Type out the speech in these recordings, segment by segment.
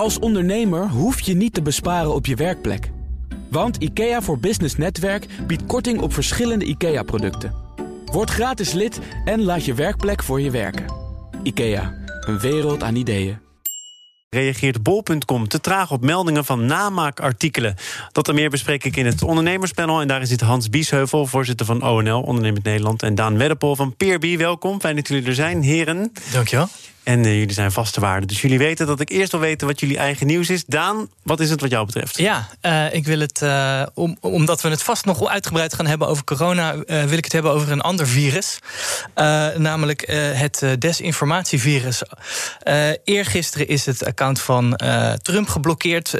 Als ondernemer hoef je niet te besparen op je werkplek. Want IKEA voor Business Netwerk biedt korting op verschillende IKEA-producten. Word gratis lid en laat je werkplek voor je werken. IKEA, een wereld aan ideeën. Reageert bol.com te traag op meldingen van namaakartikelen. Dat en meer bespreek ik in het ondernemerspanel. En daar zit Hans Biesheuvel, voorzitter van ONL, Ondernemend Nederland. En Daan Weddepol van Peerby. Welkom, fijn dat jullie er zijn, heren. Dankjewel. En uh, jullie zijn vaste waarden. Dus jullie weten dat ik eerst wil weten wat jullie eigen nieuws is. Daan, wat is het wat jou betreft? Ja, uh, ik wil het, om, omdat we het vast nog uitgebreid gaan hebben over corona, wil ik het hebben over een ander virus. namelijk het desinformatievirus. eergisteren is het account van Trump geblokkeerd.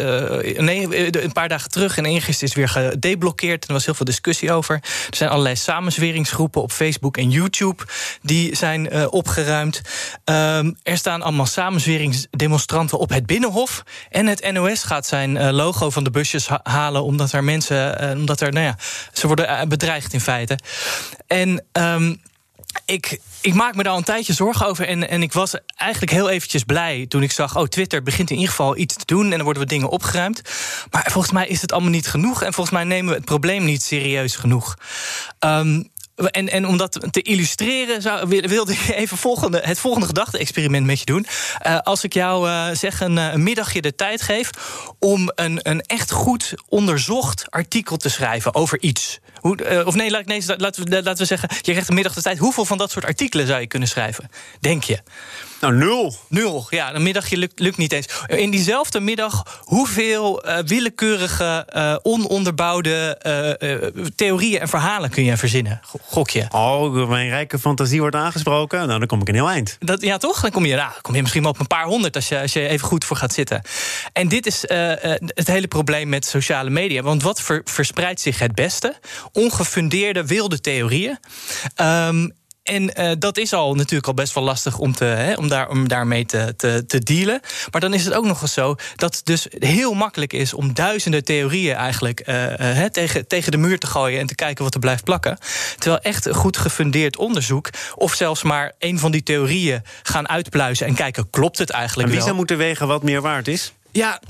nee, een paar dagen terug. En eergisteren is weer gedeblokkeerd. Er was heel veel discussie over. Er zijn allerlei samenzweringsgroepen op Facebook en YouTube die zijn opgeruimd. Um, er staan allemaal samenzweringsdemonstranten op het Binnenhof. En het NOS gaat zijn uh, logo van de busjes halen. Omdat er mensen. Uh, omdat er, nou ja, ze worden uh, bedreigd in feite. En. Um, ik, ik, maak me daar al een tijdje zorgen over. En, en ik was eigenlijk heel eventjes blij toen ik zag... oh, Twitter begint in ieder geval iets te doen... en er worden wat dingen opgeruimd. Maar volgens mij is het allemaal niet genoeg... en volgens mij nemen we het probleem niet serieus genoeg. Um, en, en om dat te illustreren, zou, wilde ik even volgende, het volgende gedachte-experiment met je doen. Uh, als ik jou uh, zeg een, een, middagje de tijd geef om een, een echt goed onderzocht artikel te schrijven over iets. Hoe, of nee, laat, nee laten, we, laten we zeggen, je krijgt een middag de tijd. Hoeveel van dat soort artikelen zou je kunnen schrijven? Denk je? Nou, nul. Nul, ja. Een middagje lukt, lukt niet eens. In diezelfde middag, hoeveel uh, willekeurige, uh, ononderbouwde uh, theorieën en verhalen kun je verzinnen? Gok je? Oh, mijn rijke fantasie wordt aangesproken. Nou, dan kom ik een heel eind. Dat, ja, toch? Dan kom je, nou, kom je misschien wel op een paar honderd als je, als je even goed voor gaat zitten. En dit is het hele probleem met sociale media. Want wat ver, verspreidt zich het beste? Ongefundeerde wilde theorieën. Um, en uh, dat is al natuurlijk al best wel lastig om, te, hè, om, daar, om daarmee te, te, te, dealen. Maar dan is het ook nog eens zo dat het dus heel makkelijk is om duizenden theorieën eigenlijk uh, uh, tegen, tegen de muur te gooien en te kijken wat er blijft plakken. Terwijl echt goed gefundeerd onderzoek, of zelfs maar een van die theorieën gaan uitpluizen en kijken, klopt het eigenlijk? En wie zou moeten wegen wat meer waard is? Ja,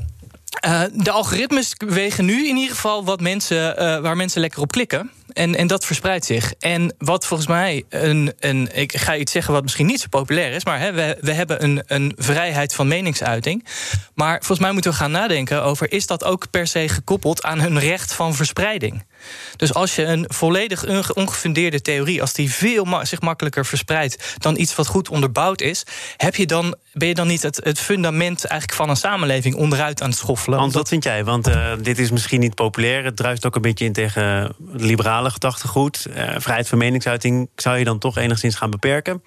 uh, de algoritmes wegen nu in ieder geval wat mensen, uh, waar mensen lekker op klikken. En, en dat verspreidt zich. En wat volgens mij een, een. Ik ga iets zeggen wat misschien niet zo populair is. Maar hè, we, we hebben een, een vrijheid van meningsuiting. Maar volgens mij moeten we gaan nadenken over. Is dat ook per se gekoppeld aan hun recht van verspreiding? Dus als je een volledig ongefundeerde theorie, als die veel ma zich makkelijker verspreidt dan iets wat goed onderbouwd is, heb je dan, ben je dan niet het, het fundament eigenlijk van een samenleving onderuit aan het schoffelen? Want wat vind jij? Want uh, dit is misschien niet populair. Het druist ook een beetje in tegen liberale gedachtegoed. Uh, vrijheid van meningsuiting zou je dan toch enigszins gaan beperken.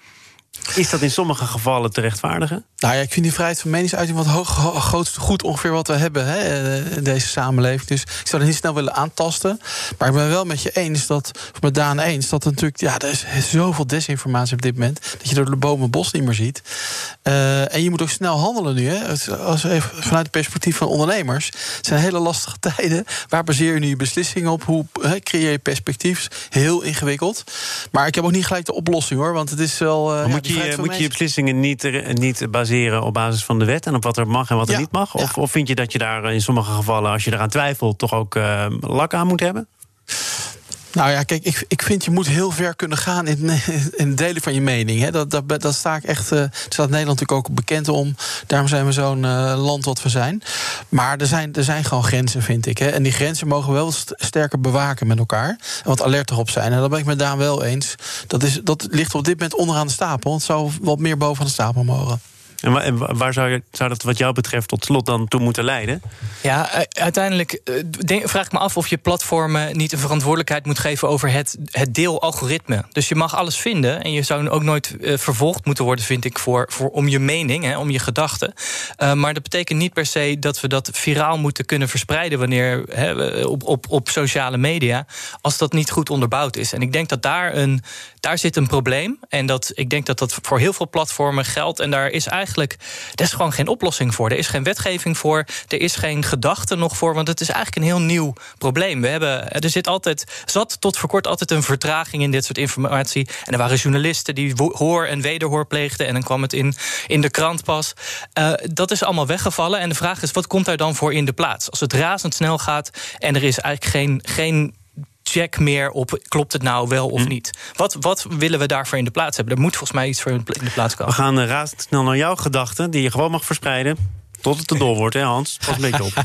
Is dat in sommige gevallen te rechtvaardigen? Nou ja, ik vind die vrijheid van meningsuiting wat hoog, grootste goed ongeveer wat we hebben hè, in deze samenleving. Dus ik zou dat niet snel willen aantasten. Maar ik ben wel met je eens dat, of met Daan eens, dat er natuurlijk, ja, er is zoveel desinformatie op dit moment. Dat je door de bomen bos niet meer ziet. Uh, en je moet ook snel handelen nu. Hè. Als even vanuit het perspectief van ondernemers. Het zijn hele lastige tijden. Waar baseer je nu je beslissingen op? Hoe hè, creëer je perspectief? Heel ingewikkeld. Maar ik heb ook niet gelijk de oplossing hoor. Want het is wel. Uh, moet je, moet je je beslissingen niet, niet baseren op basis van de wet en op wat er mag en wat er Ja, niet mag? Of, ja. of vind je dat je daar in sommige gevallen, als je eraan twijfelt, toch ook uh, lak aan moet hebben? Nou ja, kijk, ik, ik vind je moet heel ver kunnen gaan in, in delen van je mening. Hè. Dat, dat, dat sta ik echt. Uh, staat Nederland natuurlijk ook bekend om. Daarom zijn we zo'n uh, land wat we zijn. Maar er zijn, er zijn gewoon grenzen, vind ik. Hè. En die grenzen mogen we wel st sterker bewaken met elkaar. En wat alerter op zijn. En daar ben ik met Daan wel eens. Dat, is, dat ligt op dit moment onderaan de stapel. Het zou wat meer bovenaan de stapel mogen. En, wa en waar zou, je, zou, dat wat jou betreft tot slot dan toe moeten leiden? Ja, uiteindelijk denk, vraag ik me af of je platformen niet een verantwoordelijkheid moet geven over het, het deelalgoritme. Dus je mag alles vinden en je zou ook nooit uh, vervolgd moeten worden, vind ik, voor, voor, om je mening, hè, om je gedachten. Uh, maar dat betekent niet per se dat we dat viraal moeten kunnen verspreiden wanneer hè, op, op, op sociale media, als dat niet goed onderbouwd is. En ik denk dat daar, een, daar zit een probleem. En dat, ik denk dat dat voor heel veel platformen geldt. En daar is eigenlijk eigenlijk, er is gewoon geen oplossing voor. Er is geen wetgeving voor, er is geen gedachte nog voor, want het is eigenlijk een heel nieuw probleem. We hebben, er zit altijd, zat tot voor kort altijd een vertraging in dit soort informatie. En er waren journalisten die hoor en wederhoor pleegden en dan kwam het in, in de krant pas. Uh, dat is allemaal weggevallen en de vraag is, wat komt daar dan voor in de plaats? Als het razendsnel gaat en er is eigenlijk geen, geen check meer op klopt het nou wel of hm. niet. Wat, wat willen we daarvoor in de plaats hebben? Er moet volgens mij iets voor in de plaats komen. We gaan uh, razendsnel naar jouw gedachten, die je gewoon mag verspreiden. Tot het te dol wordt, hè Hans? Pas een op.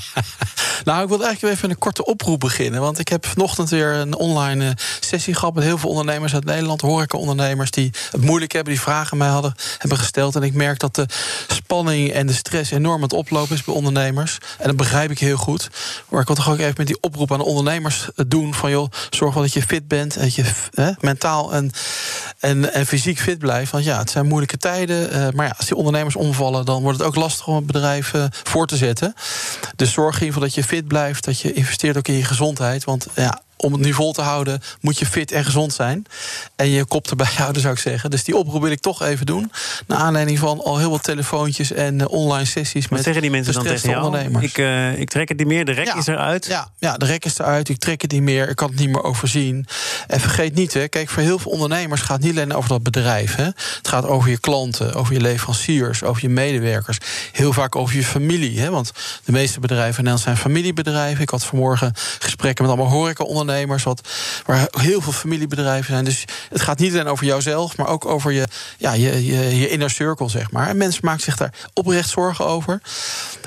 nou, ik wil eigenlijk even een korte oproep beginnen. Want ik heb vanochtend weer een online eh, sessie gehad... met heel veel ondernemers uit Nederland, horeca-ondernemers... die het moeilijk hebben, die vragen mij hadden, hebben gesteld. En ik merk dat de spanning en de stress enorm aan het oplopen is bij ondernemers. En dat begrijp ik heel goed. Maar ik wil toch ook even met die oproep aan de ondernemers doen... van joh, zorg wel dat je fit bent, dat je hè, mentaal en, en, en fysiek fit blijft. Want ja, het zijn moeilijke tijden. Maar ja, als die ondernemers omvallen, dan wordt het ook lastig om het bedrijf voor te zetten. Dus zorg in dat je fit blijft, dat je investeert ook in je gezondheid. Want ja, om het nu vol te houden, moet je fit en gezond zijn. En je kop erbij houden, zou ik zeggen. Dus die oproep wil ik toch even doen. Naar aanleiding van al heel wat telefoontjes en uh, online sessies. Wat met zeggen die mensen dan tegen jou? Ondernemers. Ik, uh, ik trek het niet meer, de rek is eruit. Ja, ja, de rek is eruit, ik trek het niet meer, ik kan het niet meer overzien. En vergeet niet, hè, kijk, voor heel veel ondernemers gaat het niet alleen over dat bedrijf. Hè. Het gaat over je klanten, over je leveranciers, over je medewerkers. Heel vaak over je familie. Hè, want de meeste bedrijven in Nederland zijn familiebedrijven. Ik had vanmorgen gesprekken met allemaal horeca-ondernemers ondernemers, wat, waar heel veel familiebedrijven zijn. Dus het gaat niet alleen over jouzelf, maar ook over je, ja, je, je, je inner circle, zeg maar. En mensen maken zich daar oprecht zorgen over.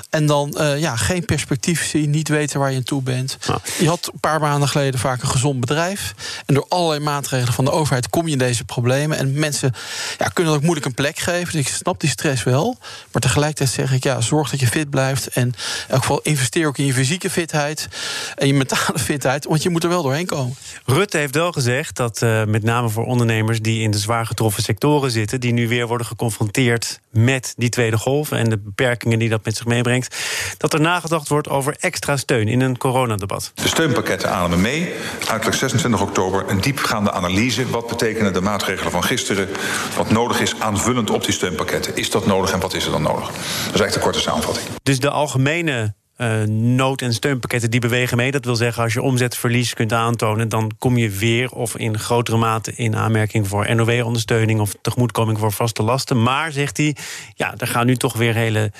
En dan uh, ja, geen perspectief zien, niet weten waar je aan toe bent. Je had een paar maanden geleden vaak een gezond bedrijf. En door allerlei maatregelen van de overheid kom je in deze problemen. En mensen ja, kunnen ook moeilijk een plek geven. Dus ik snap die stress wel. Maar tegelijkertijd zeg ik, ja, zorg dat je fit blijft. En in elk geval investeer ook in je fysieke fitheid. En je mentale fitheid. Want je moet er wel doorheen komen. Rutte heeft wel gezegd dat uh, met name voor ondernemers die in de zwaar getroffen sectoren zitten, die nu weer worden geconfronteerd met die tweede golf en de beperkingen die dat met zich meebrengt, dat er nagedacht wordt over extra steun in een coronadebat. De steunpakketten ademen mee. Uiterlijk 26 oktober een diepgaande analyse. Wat betekenen de maatregelen van gisteren? Wat nodig is aanvullend op die steunpakketten. Is dat nodig en wat is er dan nodig? Dat is eigenlijk de korte samenvatting. Dus de algemene uh, nood- en steunpakketten die bewegen mee. Dat wil zeggen, als je omzetverlies kunt aantonen, dan kom je weer of in grotere mate in aanmerking voor NOW-ondersteuning of tegemoetkoming voor vaste lasten. Maar zegt hij, ja, er gaan nu toch weer hele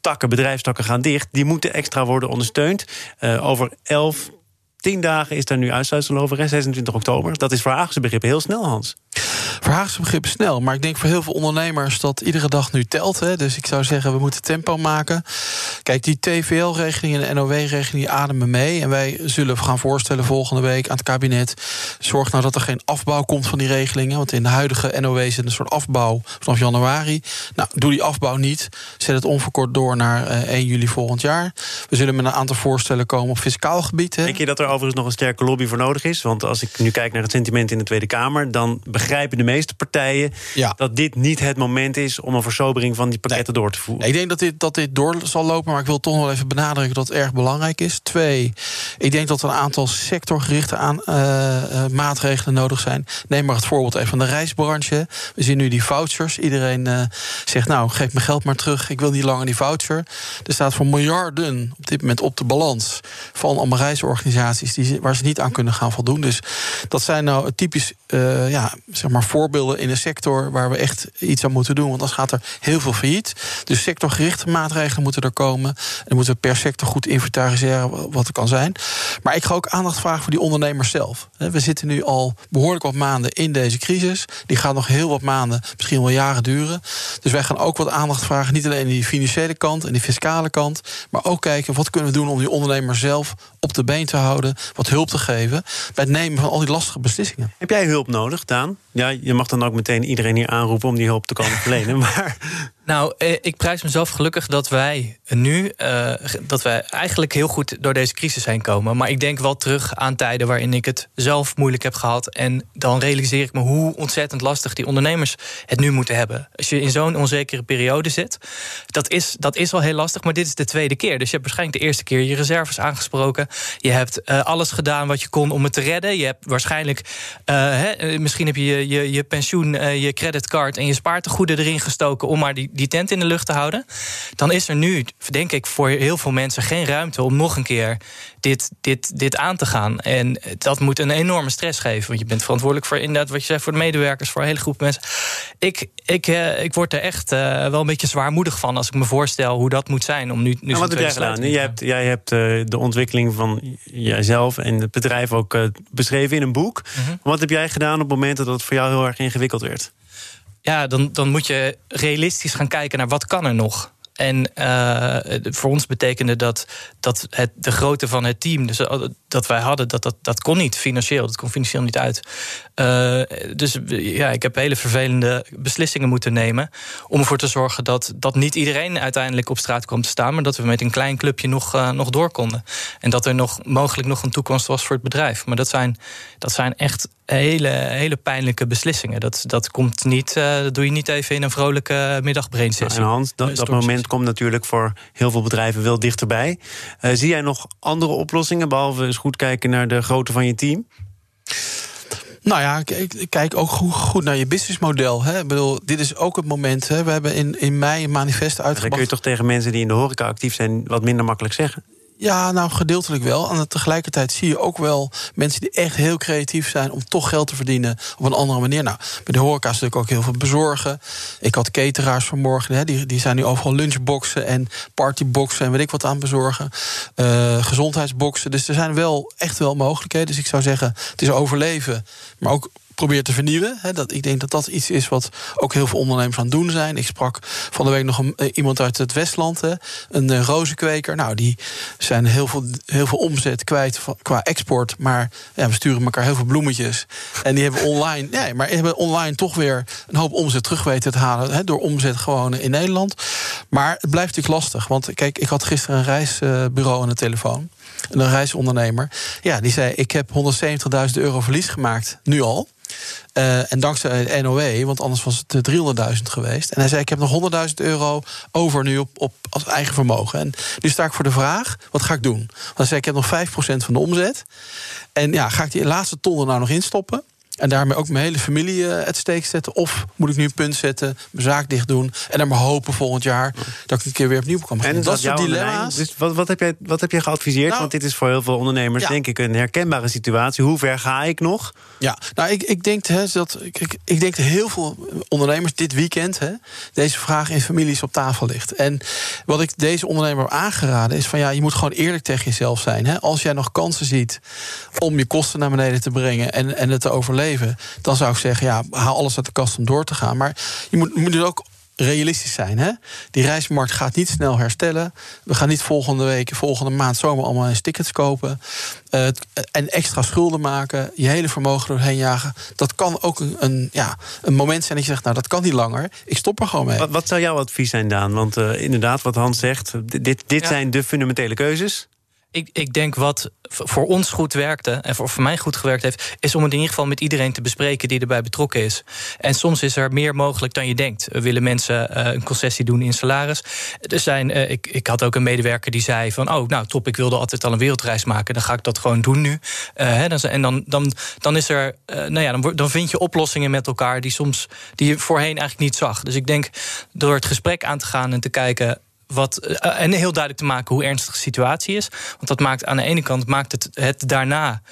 takken, bedrijfstakken gaan dicht. Die moeten extra worden ondersteund. Uh, over elf, tien dagen is daar nu uitsluitsel over, 26 oktober. Dat is voor Haagse begrippen heel snel, Hans. Voor Haagse begrippen snel. Maar ik denk voor heel veel ondernemers dat iedere dag nu telt. Hè. Dus ik zou zeggen, we moeten tempo maken. Kijk, die TVL-regeling en de NOW-regeling ademen mee. En wij zullen gaan voorstellen volgende week aan het kabinet... zorg nou dat er geen afbouw komt van die regelingen. Want in de huidige NOW zit een soort afbouw vanaf januari. Nou, doe die afbouw niet. Zet het onverkort door naar 1 eh, juli volgend jaar. We zullen met een aantal voorstellen komen op fiscaal gebied. Hè. Denk je dat er overigens nog een sterke lobby voor nodig is? Want als ik nu kijk naar het sentiment in de Tweede Kamer... dan begrijpen de meeste partijen dat dit niet het moment is om een versobering van die pakketten door te voeren. ik denk dat dit, dat dit door zal lopen, maar ik wil toch nog even benadrukken dat het erg belangrijk is. Twee, ik denk dat er een aantal sectorgerichte aan, uh, maatregelen nodig zijn. Neem maar het voorbeeld even van de reisbranche. We zien nu die vouchers. Iedereen uh, zegt, nou, geef me geld maar terug. Ik wil niet langer die voucher. Er staat voor miljarden op dit moment op de balans van allemaal reisorganisaties die, waar ze niet aan kunnen gaan voldoen. Dus dat zijn nou typisch ja, zeg maar voorbeelden in een sector waar we echt iets aan moeten doen. Want anders gaat er heel veel failliet. Dus sectorgerichte maatregelen moeten er komen. En moeten we per sector goed inventariseren wat er kan zijn. Maar ik ga ook aandacht vragen voor die ondernemers zelf. We zitten nu al behoorlijk wat maanden in deze crisis. Die gaat nog heel wat maanden, misschien wel jaren duren. Dus wij gaan ook wat aandacht vragen. Niet alleen in die financiële kant en die fiscale kant. Maar ook kijken wat kunnen we doen om die ondernemers zelf op de been te houden. Wat hulp te geven bij het nemen van al die lastige beslissingen. Heb jij hulp nodig, Daan? Ja, je mag dan ook meteen iedereen hier aanroepen om die hulp te komen verlenen. Maar nou, eh, ik prijs mezelf gelukkig dat wij nu, eh, dat we eigenlijk heel goed door deze crisis heen komen. Maar ik denk wel terug aan tijden waarin ik het zelf moeilijk heb gehad. En dan realiseer ik me hoe ontzettend lastig die ondernemers het nu moeten hebben. Als je in zo'n onzekere periode zit, dat is, dat is wel heel lastig. Maar dit is de tweede keer. Dus je hebt waarschijnlijk de eerste keer je reserves aangesproken. Je hebt alles gedaan wat je kon om het te redden. Je hebt waarschijnlijk, hè, misschien heb je je, je, je pensioen, je creditcard en je spaartegoeden erin gestoken om maar die, die tent in de lucht te houden. Dan is er nu, denk ik, voor heel veel mensen geen ruimte om nog een keer dit, dit, dit aan te gaan. En dat moet een enorme stress geven. Want je bent verantwoordelijk voor inderdaad wat je zegt, voor de medewerkers, voor een hele groep mensen. Ik, ik, uh, ik word er echt uh, wel een beetje zwaarmoedig van als ik me voorstel hoe dat moet zijn om nu. nu wat heb jij gedaan? Jij hebt, jij hebt uh, de ontwikkeling van jijzelf en het bedrijf ook beschreven in een boek. Mm -hmm. Wat heb jij gedaan op het moment dat het voor jou heel erg ingewikkeld werd? Ja, dan, dan moet je realistisch gaan kijken naar wat kan er nog. En uh, voor ons betekende dat, dat het, de grootte van het team, dus dat wij hadden, dat, dat, dat kon niet financieel. Dat kon financieel niet uit. Uh, dus ja, ik heb hele vervelende beslissingen moeten nemen. Om ervoor te zorgen dat, dat niet iedereen uiteindelijk op straat kwam te staan. Maar dat we met een klein clubje nog, nog door konden. En dat er nog mogelijk nog een toekomst was voor het bedrijf. Maar dat zijn, dat zijn echt hele, hele pijnlijke beslissingen. Dat, dat, komt niet, uh, dat doe je niet even in een vrolijke middagbrainsessie. Nou, en Hans, dat, dat moment komt natuurlijk voor heel veel bedrijven wel dichterbij. Uh, zie jij nog andere oplossingen, behalve eens goed kijken naar de grootte van je team? Nou ja, ik kijk ook goed naar je businessmodel. Hè. Ik bedoel, dit is ook het moment. Hè. We hebben in, in mei een manifest uitgebracht. Dan kun je toch tegen mensen die in de horeca actief zijn... wat minder makkelijk zeggen? Ja, nou gedeeltelijk wel. En tegelijkertijd zie je ook wel mensen die echt heel creatief zijn om toch geld te verdienen op een andere manier. Nou, bij de horeca is natuurlijk ook heel veel bezorgen. Ik had cateraars vanmorgen, hè, die, die zijn nu overal lunchboxen en partyboxen en weet ik wat aan bezorgen. Uh, gezondheidsboxen. Dus er zijn wel echt wel mogelijkheden. Dus ik zou zeggen, het is overleven, maar ook probeert te vernieuwen. Dat, ik denk dat dat iets is wat ook heel veel ondernemers aan het doen zijn. Ik sprak van de week nog eh, iemand uit het Westland, een uh, rozenkweker. Nou, die zijn heel veel, heel veel omzet kwijt qua export. Maar ja, we sturen elkaar heel veel bloemetjes. En die hebben online, nee, maar hebben online toch weer een hoop omzet terug weten te halen. Door omzet gewoon in Nederland. Maar het blijft natuurlijk lastig. Want kijk, ik had gisteren een reisbureau aan de telefoon. Een reisondernemer. Ja, die zei: Ik heb 170.000 euro verlies gemaakt, nu al. Uh, en dankzij NOW, want anders was het 300.000 geweest. En hij zei: Ik heb nog 100.000 euro over nu op, op als eigen vermogen. En nu sta ik voor de vraag: wat ga ik doen? Want hij zei: Ik heb nog 5% van de omzet. En ja, ga ik die laatste ton er nou nog instoppen? En daarmee ook mijn hele familie uh, het steek zetten. Of moet ik nu een punt zetten, mijn zaak dicht doen. En dan maar hopen volgend jaar dat ik een keer weer opnieuw kan En dat, soort dilemma's. Dus wat, wat, heb jij, wat heb je geadviseerd? Nou, Want dit is voor heel veel ondernemers, denk ik, een herkenbare situatie. Hoe ver ga ik nog? Ja, nou, ik, ik denk hè, dat. Ik, ik denk dat heel veel ondernemers dit weekend hè, deze vraag in families op tafel ligt. En wat ik deze ondernemer heb aangeraden is van ja, je moet gewoon eerlijk tegen jezelf zijn. Hè. Als jij nog kansen ziet om je kosten naar beneden te brengen en, en het te overleven dan zou ik zeggen, ja, haal alles uit de kast om door te gaan. Maar je moet, je moet dus ook realistisch zijn. Hè? Die reismarkt gaat niet snel herstellen. We gaan niet volgende week, volgende maand zomer allemaal eens tickets kopen. Uh, en extra schulden maken, je hele vermogen doorheen jagen. Dat kan ook een, een, ja, een moment zijn dat je zegt, nou dat kan niet langer. Ik stop er gewoon mee. Wat, wat zou jouw advies zijn, Daan? Want uh, inderdaad, wat Hans zegt, dit, dit ja. zijn de fundamentele keuzes. Ik, ik denk wat voor ons goed werkte en voor, voor mij goed gewerkt heeft, is om het in ieder geval met iedereen te bespreken die erbij betrokken is. En soms is er meer mogelijk dan je denkt. Willen mensen uh, een concessie doen in salaris. Er zijn, uh, ik, ik had ook een medewerker die zei van, oh, nou top, ik wilde altijd al een wereldreis maken, dan ga ik dat gewoon doen nu. Uh, dan, en dan, dan, dan is er, nou ja, dan, dan vind je oplossingen met elkaar die soms die je voorheen eigenlijk niet zag. Dus ik denk door het gesprek aan te gaan en te kijken wat, eh, en heel duidelijk te maken hoe ernstig de situatie is. Want dat maakt aan de ene kant maakt het, het daarna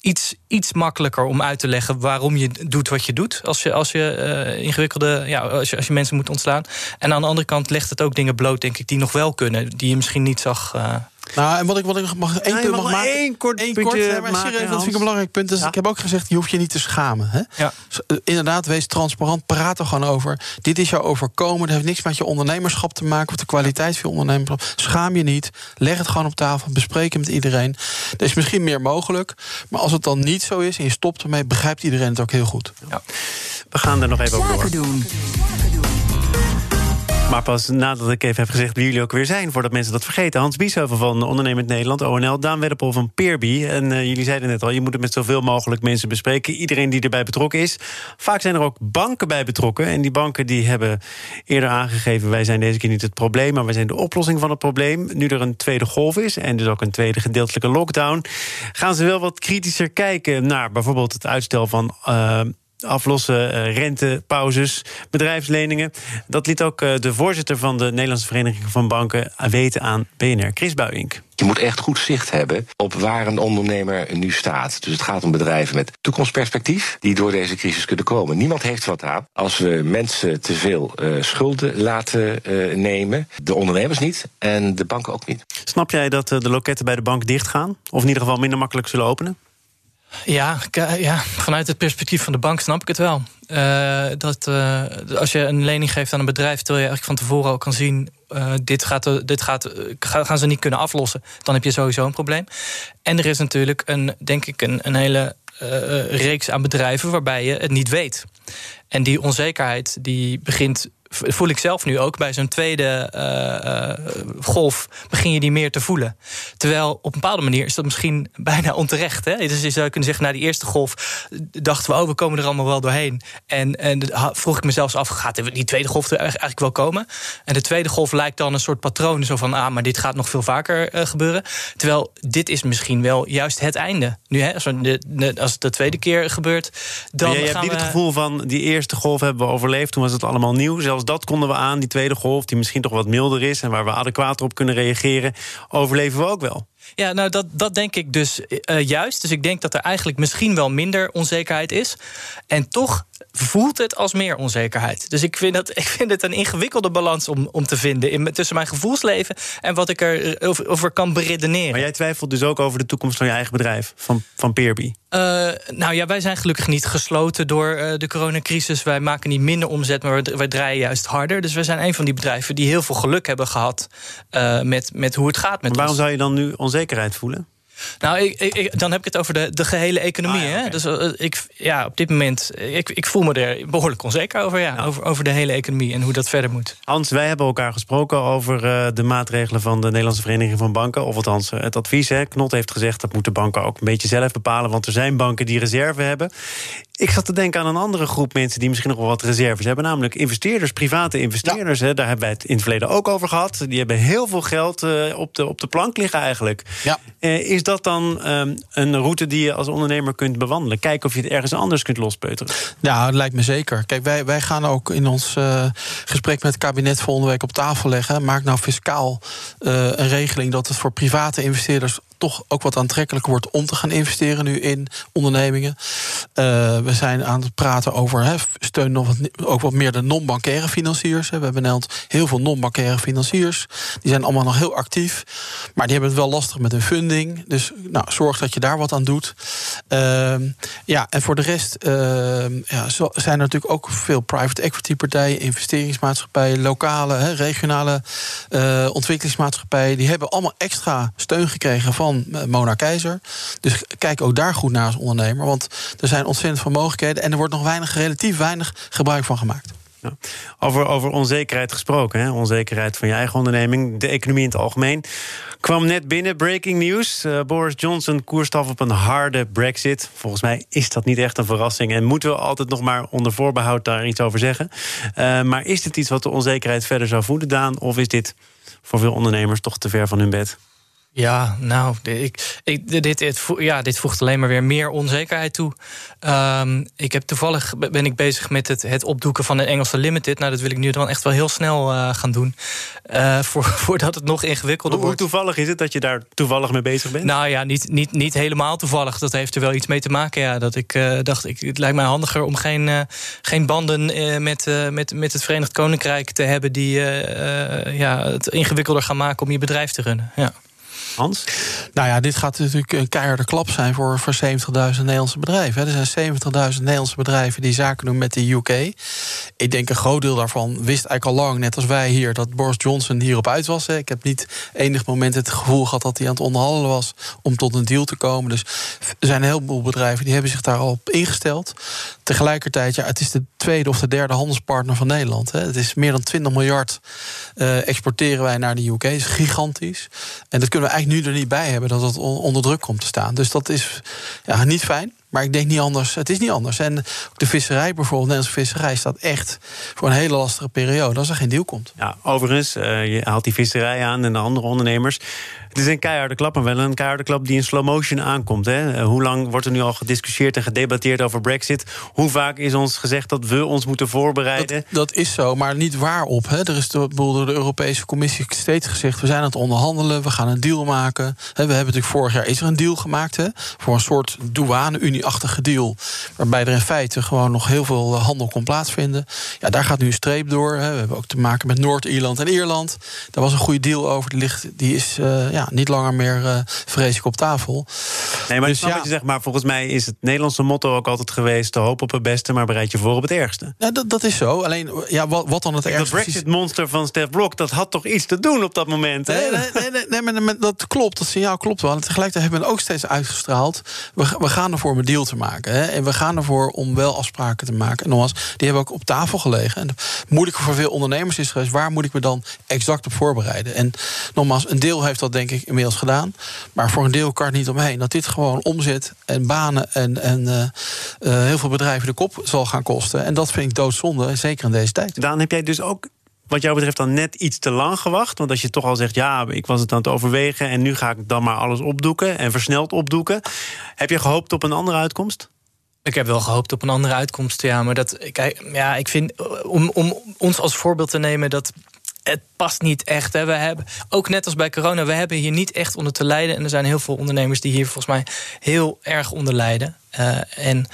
iets, iets makkelijker om uit te leggen waarom je doet wat je doet. Als je, als je uh, ingewikkelde, ja, als je, als je mensen moet ontslaan. En aan de andere kant legt het ook dingen bloot, denk ik, die nog wel kunnen, die je misschien niet zag. Uh, nou, en wat ik, wat ik mag één ja, punt mag, maken. Één kort één puntje kort, maar serieus, dat vind ik een belangrijk punt. Dus ja. ik heb ook gezegd, je hoeft je niet te schamen. Hè? Ja. Inderdaad, wees transparant, praat er gewoon over. Dit is jou overkomen, dat heeft niks met je ondernemerschap te maken... of de kwaliteit van je ondernemerschap. Schaam je niet, leg het gewoon op tafel, bespreek het met iedereen. Er is misschien meer mogelijk, maar als het dan niet zo is... en je stopt ermee, begrijpt iedereen het ook heel goed. Ja. We gaan er nog even over door. Doen. Maar pas nadat ik even heb gezegd wie jullie ook weer zijn, voordat mensen dat vergeten. Hans Biesheuvel van Ondernemend Nederland, ONL. Daan Wedderpol van Peerby. En uh, jullie zeiden net al, je moet het met zoveel mogelijk mensen bespreken. Iedereen die erbij betrokken is. Vaak zijn er ook banken bij betrokken. En die banken die hebben eerder aangegeven... wij zijn deze keer niet het probleem, maar wij zijn de oplossing van het probleem. Nu er een tweede golf is en dus ook een tweede gedeeltelijke lockdown... gaan ze wel wat kritischer kijken naar bijvoorbeeld het uitstel van... Uh, aflossen, uh, rentepauzes, bedrijfsleningen. Dat liet ook uh, de voorzitter van de Nederlandse Vereniging van Banken weten aan BNR, Chris Buink. Je moet echt goed zicht hebben op waar een ondernemer nu staat. Dus het gaat om bedrijven met toekomstperspectief die door deze crisis kunnen komen. Niemand heeft wat aan als we mensen te veel uh, schulden laten nemen. De ondernemers niet en de banken ook niet. Snap jij dat de loketten bij de bank dichtgaan? Of in ieder geval minder makkelijk zullen openen? Ja, ja, vanuit het perspectief van de bank snap ik het wel. Uh, dat uh, als je een lening geeft aan een bedrijf, terwijl je eigenlijk van tevoren al kan zien: uh, dit, gaat, dit gaat, gaan ze niet kunnen aflossen, dan heb je sowieso een probleem. En er is natuurlijk een, denk ik, een, een hele reeks aan bedrijven waarbij je het niet weet. En die onzekerheid die begint voel ik zelf nu ook. Bij zo'n tweede uh, golf begin je die meer te voelen. Terwijl op een bepaalde manier is dat misschien bijna onterecht. Hè? Dus je zou kunnen zeggen, na die eerste golf dachten we, oh, we komen er allemaal wel doorheen. En, en vroeg ik mezelf af, gaat die tweede golf er eigenlijk wel komen? En de tweede golf lijkt dan een soort patroon, zo van, ah, maar dit gaat nog veel vaker uh, gebeuren. Terwijl dit is misschien wel juist het einde. Nu, hè, als, de, als het de tweede keer gebeurt, dan. Maar je hebt niet we... het gevoel van die eerste golf hebben we overleefd, toen was het allemaal nieuw. Zelfs dat konden we aan, die tweede golf, die misschien toch wat milder is en waar we adequater op kunnen reageren, overleven we ook wel. Ja, nou dat, dat denk ik dus uh, juist. Dus ik denk dat er eigenlijk misschien wel minder onzekerheid is. En toch voelt het als meer onzekerheid. Dus ik vind, dat, ik vind het een ingewikkelde balans om, om te vinden in, tussen mijn gevoelsleven en wat ik er eh, over, over kan beredeneren. Maar jij twijfelt dus ook over de toekomst van je eigen bedrijf, van, van Peerby? Uh, nou ja, wij zijn gelukkig niet gesloten door uh, de coronacrisis. Wij maken niet minder omzet, maar wij draaien juist harder. Dus wij zijn een van die bedrijven die heel veel geluk hebben gehad uh, met, met hoe het gaat met maar waarom ons. zou je dan nu onzekerheid voelen? Nou, ik, ik, dan heb ik het over de, de gehele economie. Ah, ja, hè? Dus uh, ik, ja, op dit moment, ik, ik voel me er behoorlijk onzeker over, ja, ja. Over, over de hele economie en hoe dat verder moet. Hans, wij hebben elkaar gesproken over uh, de maatregelen van de Nederlandse Vereniging van Banken. Of althans, het advies. Hè. Knot heeft gezegd dat moeten banken ook een beetje zelf bepalen. Want er zijn banken die reserve hebben. Ik zat te denken aan een andere groep mensen die misschien nog wel wat reserves hebben. Namelijk investeerders, private investeerders. Ja. Hè. Daar hebben wij het in het verleden ook over gehad. Die hebben heel veel geld uh, op, de, op de plank liggen eigenlijk. Ja. is dat dan um, een route die je als ondernemer kunt bewandelen? Kijken of je het ergens anders kunt lospeuteren. Ja, dat lijkt me zeker. Kijk, wij, wij gaan ook in ons uh, gesprek met het kabinet volgende week op tafel leggen. Maak nou fiscaal een regeling dat het voor private investeerders toch ook wat aantrekkelijker wordt om te gaan investeren nu in ondernemingen. Uh, we zijn aan het praten over he, steun nog wat, ook wat meer de non-bankaire financiers. We hebben Nederland heel veel non-bankaire financiers. Die zijn allemaal nog heel actief. Maar die hebben het wel lastig met hun funding. Dus nou, zorg dat je daar wat aan doet. Uh, ja, en voor de rest uh, ja, zijn er natuurlijk ook veel private equity partijen, investeringsmaatschappijen, lokale, he, regionale uh, ontwikkelingsmaatschappijen. Die hebben allemaal extra steun gekregen van Mona Keizer. Dus kijk ook daar goed naar als ondernemer. Want er zijn ontzettend veel mogelijkheden. En er wordt nog weinig, relatief weinig gebruik van gemaakt. Over, over onzekerheid gesproken, hè? onzekerheid van je eigen onderneming, de economie in het algemeen. Kwam net binnen, breaking news. Uh, Boris Johnson koerst af op een harde brexit. Volgens mij is dat niet echt een verrassing. En moeten we altijd nog maar onder voorbehoud daar iets over zeggen. Uh, maar is dit iets wat de onzekerheid verder zou voeden, Daan? Of is dit voor veel ondernemers toch te ver van hun bed? Ja, nou, ik, ik, dit, dit, ja, dit voegt alleen maar weer meer onzekerheid toe. Um, ik heb toevallig ben ik bezig met het, het opdoeken van een Engelse limited. Nou, dat wil ik nu dan echt wel heel snel uh, gaan doen. Uh, voor, voordat het nog ingewikkelder hoe, wordt. Hoe toevallig is het dat je daar toevallig mee bezig bent? Nou ja, niet, niet, niet helemaal toevallig. Dat heeft er wel iets mee te maken. Ja, dat ik uh, dacht, ik, het lijkt mij handiger om geen, geen banden met, met, met het Verenigd Koninkrijk te hebben die ja, het ingewikkelder gaan maken om je bedrijf te runnen. Ja. Hans? Nou ja, dit gaat natuurlijk een keiharde klap zijn voor, voor 70.000 Nederlandse bedrijven. Er zijn 70.000 Nederlandse bedrijven die zaken doen met de UK. Ik denk een groot deel daarvan wist eigenlijk al lang, net als wij hier, dat Boris Johnson hierop uit was. Ik heb niet enig moment het gevoel gehad dat hij aan het onderhandelen was om tot een deal te komen. Dus er zijn een heleboel bedrijven die hebben zich daar al op ingesteld. Tegelijkertijd, ja, het is de tweede of de derde handelspartner van Nederland. Hè. Het is meer dan 20 miljard uh, exporteren wij naar de UK. Dat is gigantisch. En dat kunnen we eigenlijk nu er niet bij hebben dat het onder druk komt te staan. Dus dat is ja, niet fijn. Maar ik denk niet anders. Het is niet anders. En de visserij bijvoorbeeld, de Nederlandse visserij, staat echt voor een hele lastige periode als er geen deal komt. Ja, overigens, uh, je haalt die visserij aan en de andere ondernemers. Het is een keiharde klap, maar wel een keiharde klap die in slow motion aankomt. Hè? Eh, hoe lang wordt er nu al gediscussieerd en gedebatteerd over Brexit? Hoe vaak is ons gezegd dat we ons moeten voorbereiden? Dat, dat is zo, maar niet waarop. Hè? Er is door de Europese Commissie steeds gezegd: we zijn aan het onderhandelen, we gaan een deal maken. We hebben natuurlijk vorig jaar is er een deal gemaakt hè? voor een soort douane-Unie-achtige deal. Waarbij er in feite gewoon nog heel veel eh, handel kon plaatsvinden. Ja, daar gaat nu een streep door. Hè? We hebben ook te maken met Noord-Ierland en Ierland. Daar was een goede deal over. Die, ligt, die is ja, ja, niet langer meer uh, vrees ik op tafel. Nee, maar, dus, ja, je zegt, maar volgens mij is het Nederlandse motto ook altijd geweest... te hoop op het beste, maar bereid je voor op het ergste. Ja, dat, dat is zo. Alleen, ja, wat, wat dan het ergste... Dat Brexit-monster van Stef Blok, dat had toch iets te doen op dat moment, hè? Nee, nee, nee, dat klopt, dat signaal klopt wel. Tegelijkertijd hebben we ook steeds uitgestraald... we, we gaan ervoor om een deal te maken. Hè? En we gaan ervoor om wel afspraken te maken. En nogmaals, die hebben ook op tafel gelegen. En moeilijk voor veel ondernemers is geweest... waar moet ik me dan exact op voorbereiden? En nogmaals, een deel heeft dat denk ik inmiddels gedaan. Maar voor een deel kan het niet omheen. Dat dit gewoon omzet en banen en, en uh, uh, heel veel bedrijven de kop zal gaan kosten. En dat vind ik doodzonde, zeker in deze tijd. Daan, heb jij dus ook wat jou betreft dan net iets te lang gewacht? Want als je toch al zegt, ja, ik was het aan het overwegen... en nu ga ik dan maar alles opdoeken en versneld opdoeken. Heb je gehoopt op een andere uitkomst? Ik heb wel gehoopt op een andere uitkomst, ja. Maar dat, kijk, ja, ik vind, om, om ons als voorbeeld te nemen... dat het past niet echt. Hè. We hebben, ook net als bij corona, we hebben hier niet echt onder te lijden. En er zijn heel veel ondernemers die hier volgens mij heel erg onder lijden. Uh, en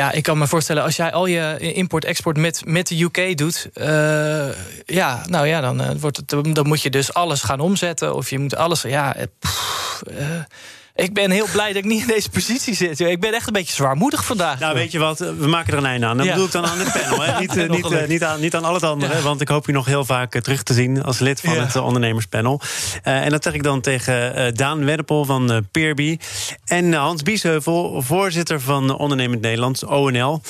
ja, ik kan me voorstellen, als jij al je import-export met, met de UK doet, uh, ja, nou ja, dan, uh, wordt het, dan moet je dus alles gaan omzetten. Of je moet alles, ja. Pff, ik ben heel blij dat ik niet in deze positie zit. Ik ben echt een beetje zwaarmoedig vandaag. Nou, weet je wat? We maken er een einde aan. Dat bedoel ik dan aan het panel. Hè? Niet, niet, uh, niet, aan, niet aan al het andere. Want ik hoop je nog heel vaak eh, terug te zien als lid van het ondernemerspanel. Uh, en dat zeg ik dan tegen Daan Weddepol van Peerby. En Hans Biesheuvel, voorzitter van Ondernemend Nederlands, ONL.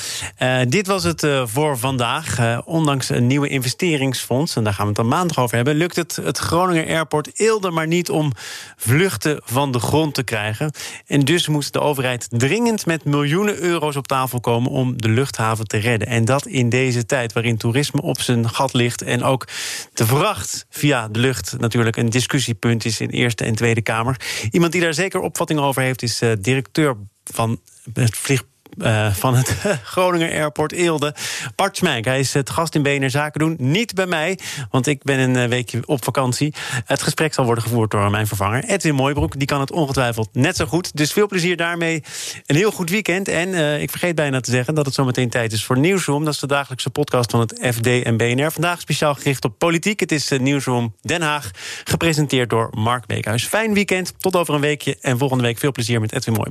dit was het voor vandaag. ondanks een nieuwe investeringsfonds, en daar gaan we het dan maandag over hebben... lukt het het Groninger Airport Eelde maar niet om vluchten van de grond te krijgen. En dus moest de overheid dringend met miljoenen euro's op tafel komen om de luchthaven te redden. En dat in deze tijd waarin toerisme op zijn gat ligt en ook de vracht via de lucht natuurlijk een discussiepunt is in Eerste en Tweede Kamer. Iemand die daar zeker opvatting over heeft is uh, directeur van het vlieg, uh, van het Groninger Airport Eelde. Bart Smijk, hij is het gast in BNR Zaken doen. Niet bij mij, want ik ben een weekje op vakantie. Het gesprek zal worden gevoerd door mijn vervanger Edwin Mooibroek. Die kan het ongetwijfeld net zo goed. Dus veel plezier daarmee. Een heel goed weekend. En uh, ik vergeet bijna te zeggen dat het zometeen tijd is voor Nieuwsroom. Dat is de dagelijkse podcast van het FD en BNR. Vandaag speciaal gericht op politiek. Het is Nieuwsroom Den Haag, gepresenteerd door Mark Beekhuis. Fijn weekend, tot over een weekje. En volgende week veel plezier met Edwin Mooi.